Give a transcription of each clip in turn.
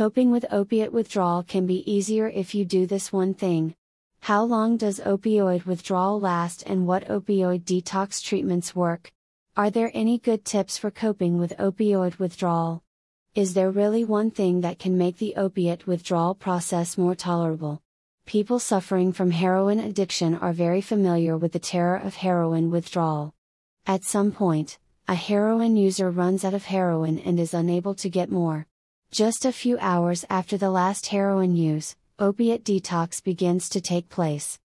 Coping with opiate withdrawal can be easier if you do this one thing. How long does opioid withdrawal last and what opioid detox treatments work? Are there any good tips for coping with opioid withdrawal? Is there really one thing that can make the opiate withdrawal process more tolerable? People suffering from heroin addiction are very familiar with the terror of heroin withdrawal. At some point, a heroin user runs out of heroin and is unable to get more. Just a few hours after the last heroin use, opiate detox begins to take place.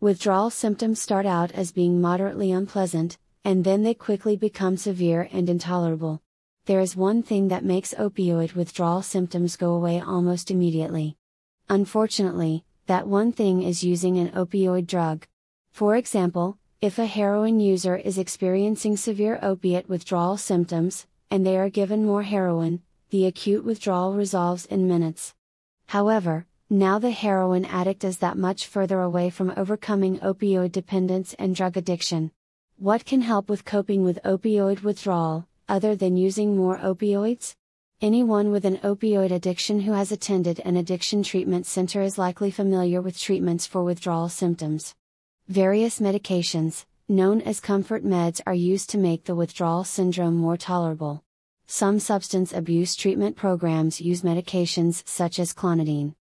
Withdrawal symptoms start out as being moderately unpleasant, and then they quickly become severe and intolerable. There is one thing that makes opioid withdrawal symptoms go away almost immediately. Unfortunately, that one thing is using an opioid drug. For example, if a heroin user is experiencing severe opiate withdrawal symptoms, and they are given more heroin, the acute withdrawal resolves in minutes. However, now the heroin addict is that much further away from overcoming opioid dependence and drug addiction. What can help with coping with opioid withdrawal, other than using more opioids? Anyone with an opioid addiction who has attended an addiction treatment center is likely familiar with treatments for withdrawal symptoms. Various medications, known as comfort meds, are used to make the withdrawal syndrome more tolerable. Some substance abuse treatment programs use medications such as clonidine.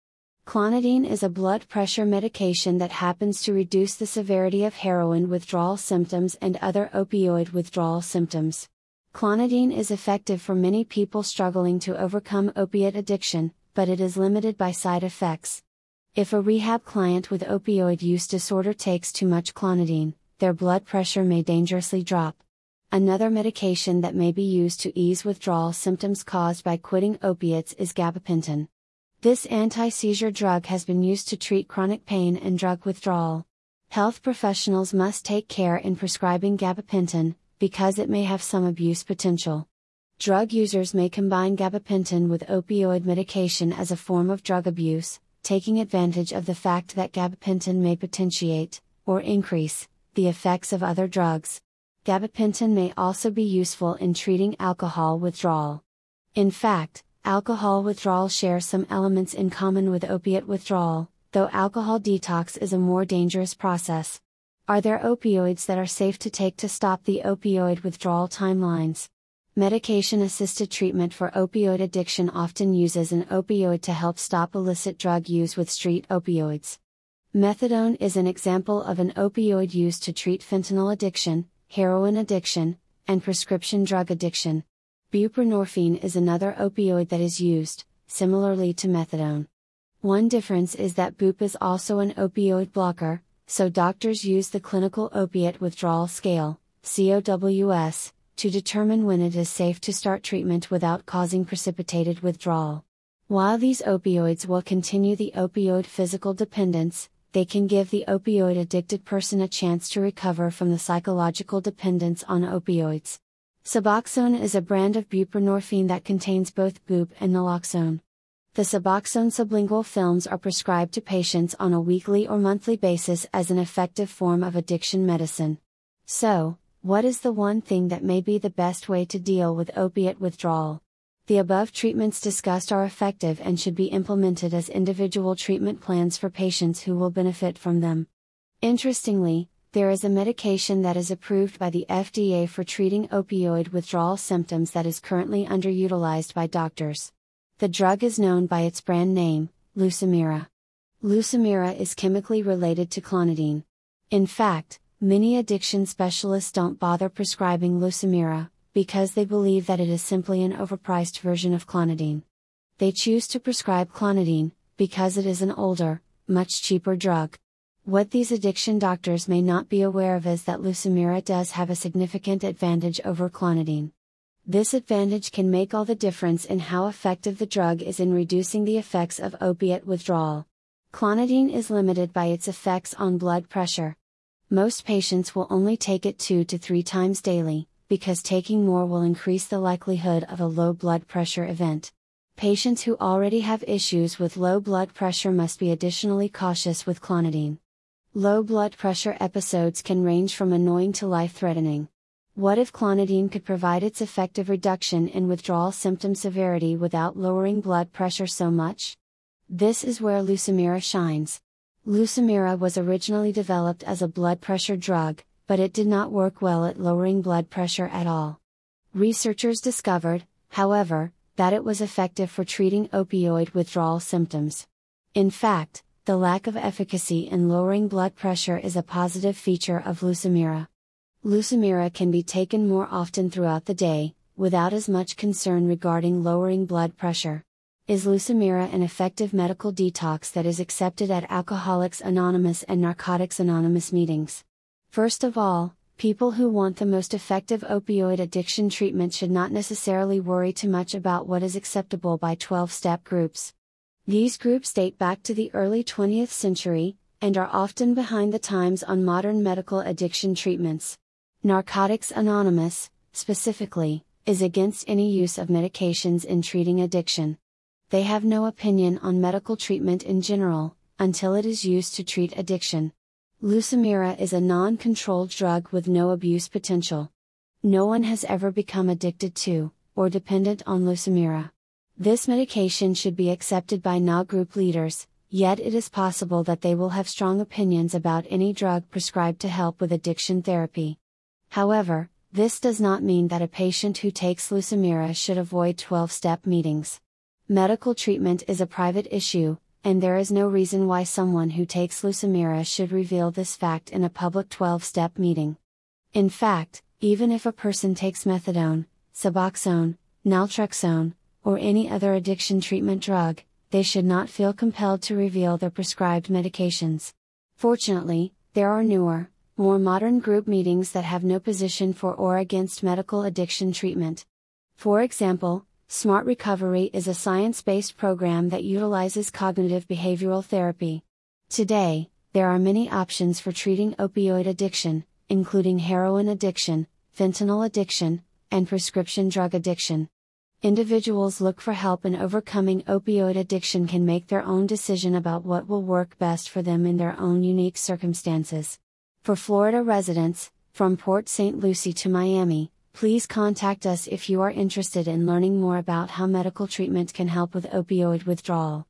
Clonidine is a blood pressure medication that happens to reduce the severity of heroin withdrawal symptoms and other opioid withdrawal symptoms. Clonidine is effective for many people struggling to overcome opiate addiction, but it is limited by side effects. If a rehab client with opioid use disorder takes too much clonidine, their blood pressure may dangerously drop. Another medication that may be used to ease withdrawal symptoms caused by quitting opiates is gabapentin. This anti seizure drug has been used to treat chronic pain and drug withdrawal. Health professionals must take care in prescribing gabapentin, because it may have some abuse potential. Drug users may combine gabapentin with opioid medication as a form of drug abuse, taking advantage of the fact that gabapentin may potentiate, or increase, the effects of other drugs gabapentin may also be useful in treating alcohol withdrawal. In fact, alcohol withdrawal shares some elements in common with opiate withdrawal, though alcohol detox is a more dangerous process. Are there opioids that are safe to take to stop the opioid withdrawal timelines? Medication assisted treatment for opioid addiction often uses an opioid to help stop illicit drug use with street opioids. Methadone is an example of an opioid used to treat fentanyl addiction, heroin addiction, and prescription drug addiction. Buprenorphine is another opioid that is used, similarly to methadone. One difference is that BUP is also an opioid blocker, so doctors use the Clinical Opiate Withdrawal Scale, COWS, to determine when it is safe to start treatment without causing precipitated withdrawal. While these opioids will continue the opioid physical dependence, they can give the opioid addicted person a chance to recover from the psychological dependence on opioids. Suboxone is a brand of buprenorphine that contains both BUP and naloxone. The Suboxone sublingual films are prescribed to patients on a weekly or monthly basis as an effective form of addiction medicine. So, what is the one thing that may be the best way to deal with opiate withdrawal? The above treatments discussed are effective and should be implemented as individual treatment plans for patients who will benefit from them. Interestingly, there is a medication that is approved by the FDA for treating opioid withdrawal symptoms that is currently underutilized by doctors. The drug is known by its brand name, Lucemyra. Lucemyra is chemically related to clonidine. In fact, many addiction specialists don't bother prescribing Lucemyra, because they believe that it is simply an overpriced version of clonidine. They choose to prescribe clonidine, because it is an older, much cheaper drug. What these addiction doctors may not be aware of is that Lucemyra does have a significant advantage over clonidine. This advantage can make all the difference in how effective the drug is in reducing the effects of opiate withdrawal. Clonidine is limited by its effects on blood pressure. Most patients will only take it 2 to 3 times daily, because taking more will increase the likelihood of a low blood pressure event. Patients who already have issues with low blood pressure must be additionally cautious with clonidine. Low blood pressure episodes can range from annoying to life threatening. What if clonidine could provide its effective reduction in withdrawal symptom severity without lowering blood pressure so much? This is where Lucemyra shines. Lucemyra was originally developed as a blood pressure drug, but it did not work well at lowering blood pressure at all. Researchers discovered, however, that it was effective for treating opioid withdrawal symptoms. In fact, the lack of efficacy in lowering blood pressure is a positive feature of Lucemyra. Lucemyra can be taken more often throughout the day, without as much concern regarding lowering blood pressure. Is Lucemyra an effective medical detox that is accepted at Alcoholics Anonymous and Narcotics Anonymous meetings? First of all, people who want the most effective opioid addiction treatment should not necessarily worry too much about what is acceptable by 12 step groups. These groups date back to the early 20th century, and are often behind the times on modern medical addiction treatments. Narcotics Anonymous, specifically, is against any use of medications in treating addiction. They have no opinion on medical treatment in general, until it is used to treat addiction. Lucemyra is a non controlled drug with no abuse potential. No one has ever become addicted to, or dependent on Lucemyra. This medication should be accepted by NA group leaders, yet it is possible that they will have strong opinions about any drug prescribed to help with addiction therapy. However, this does not mean that a patient who takes Lucemyra should avoid 12 step meetings. Medical treatment is a private issue, and there is no reason why someone who takes Lucemyra should reveal this fact in a public 12 step meeting. In fact, even if a person takes methadone, Suboxone, naltrexone, or any other addiction treatment drug, they should not feel compelled to reveal their prescribed medications. Fortunately, there are newer, more modern group meetings that have no position for or against medical addiction treatment. For example, Smart Recovery is a science based program that utilizes cognitive behavioral therapy. Today, there are many options for treating opioid addiction, including heroin addiction, fentanyl addiction, and prescription drug addiction. Individuals look for help in overcoming opioid addiction can make their own decision about what will work best for them in their own unique circumstances. For Florida residents, from Port St. Lucie to Miami, please contact us if you are interested in learning more about how medical treatment can help with opioid withdrawal.